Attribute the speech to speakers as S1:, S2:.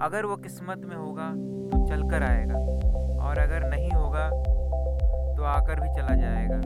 S1: अगर वो किस्मत में होगा तो चल कर आएगा। और अगर नहीं होगा तो आकर भी चला जाएगा।